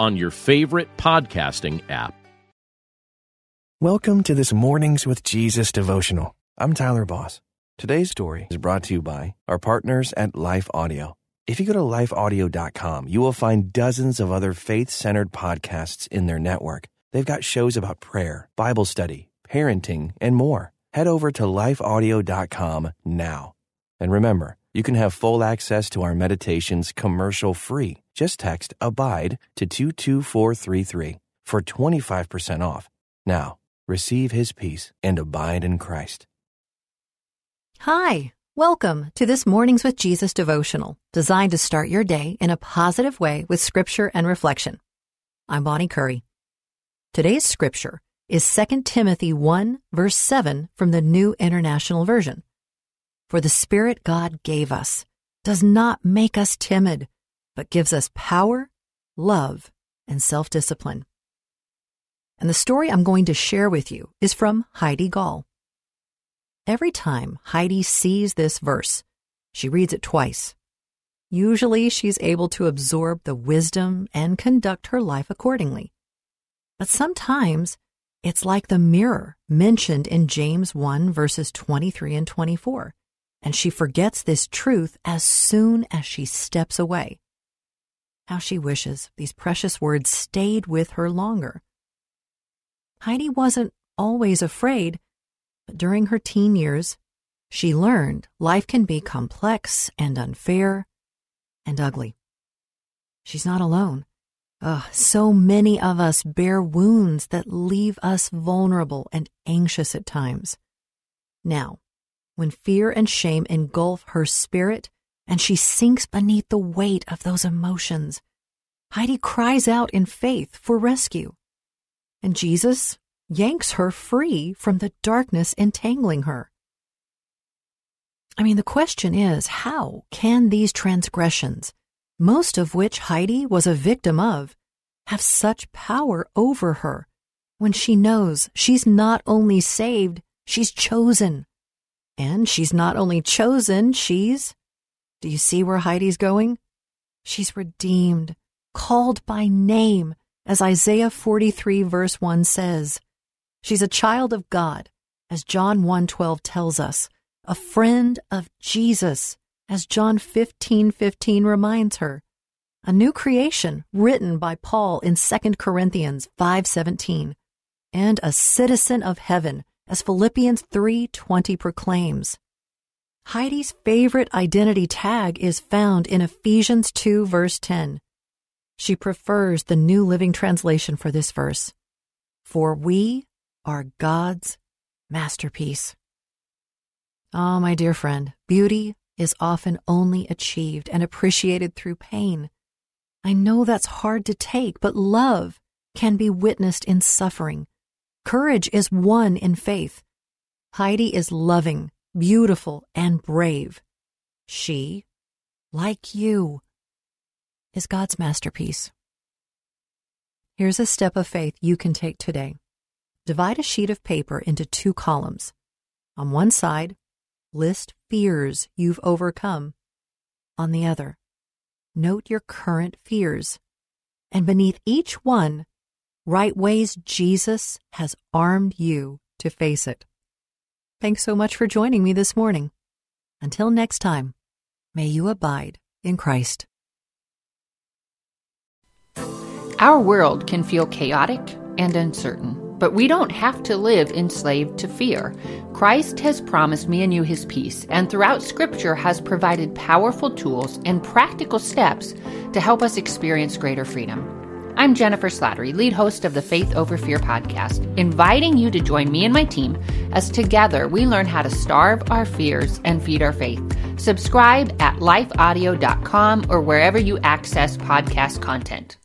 on your favorite podcasting app. Welcome to this Mornings with Jesus devotional. I'm Tyler Boss. Today's story is brought to you by our partners at Life Audio. If you go to lifeaudio.com, you will find dozens of other faith centered podcasts in their network. They've got shows about prayer, Bible study, parenting, and more. Head over to lifeaudio.com now. And remember, you can have full access to our meditations commercial free. Just text ABIDE to 22433 for 25% off. Now, receive his peace and abide in Christ. Hi, welcome to this Mornings with Jesus devotional, designed to start your day in a positive way with scripture and reflection. I'm Bonnie Curry. Today's scripture is 2 Timothy 1, verse 7 from the New International Version. For the Spirit God gave us does not make us timid, but gives us power, love, and self discipline. And the story I'm going to share with you is from Heidi Gaul. Every time Heidi sees this verse, she reads it twice. Usually she's able to absorb the wisdom and conduct her life accordingly. But sometimes it's like the mirror mentioned in James 1 verses 23 and 24 and she forgets this truth as soon as she steps away. How she wishes these precious words stayed with her longer. Heidi wasn't always afraid, but during her teen years, she learned life can be complex and unfair and ugly. She's not alone. Ugh, so many of us bear wounds that leave us vulnerable and anxious at times. Now, when fear and shame engulf her spirit and she sinks beneath the weight of those emotions. Heidi cries out in faith for rescue. And Jesus yanks her free from the darkness entangling her. I mean, the question is how can these transgressions, most of which Heidi was a victim of, have such power over her when she knows she's not only saved, she's chosen? And she's not only chosen, she's. Do you see where Heidi's going? She's redeemed, called by name, as Isaiah 43 verse 1 says. She's a child of God, as John 1:12 tells us, a friend of Jesus, as John 15:15 reminds her, a new creation written by Paul in 2 Corinthians 5:17, and a citizen of heaven as Philippians 3:20 proclaims. Heidi's favorite identity tag is found in Ephesians 2 verse 10. She prefers the New Living Translation for this verse. For we are God's masterpiece. Ah, oh, my dear friend, beauty is often only achieved and appreciated through pain. I know that's hard to take, but love can be witnessed in suffering Courage is won in faith. Heidi is loving, beautiful, and brave. She, like you, is God's masterpiece. Here's a step of faith you can take today. Divide a sheet of paper into two columns. On one side, list fears you've overcome. On the other, note your current fears. And beneath each one, write ways Jesus has armed you to face it. Thanks so much for joining me this morning. Until next time, may you abide in Christ. Our world can feel chaotic and uncertain, but we don't have to live enslaved to fear. Christ has promised me and you his peace, and throughout Scripture has provided powerful tools and practical steps to help us experience greater freedom. I'm Jennifer Slattery, lead host of the Faith Over Fear podcast, inviting you to join me and my team as together we learn how to starve our fears and feed our faith. Subscribe at lifeaudio.com or wherever you access podcast content.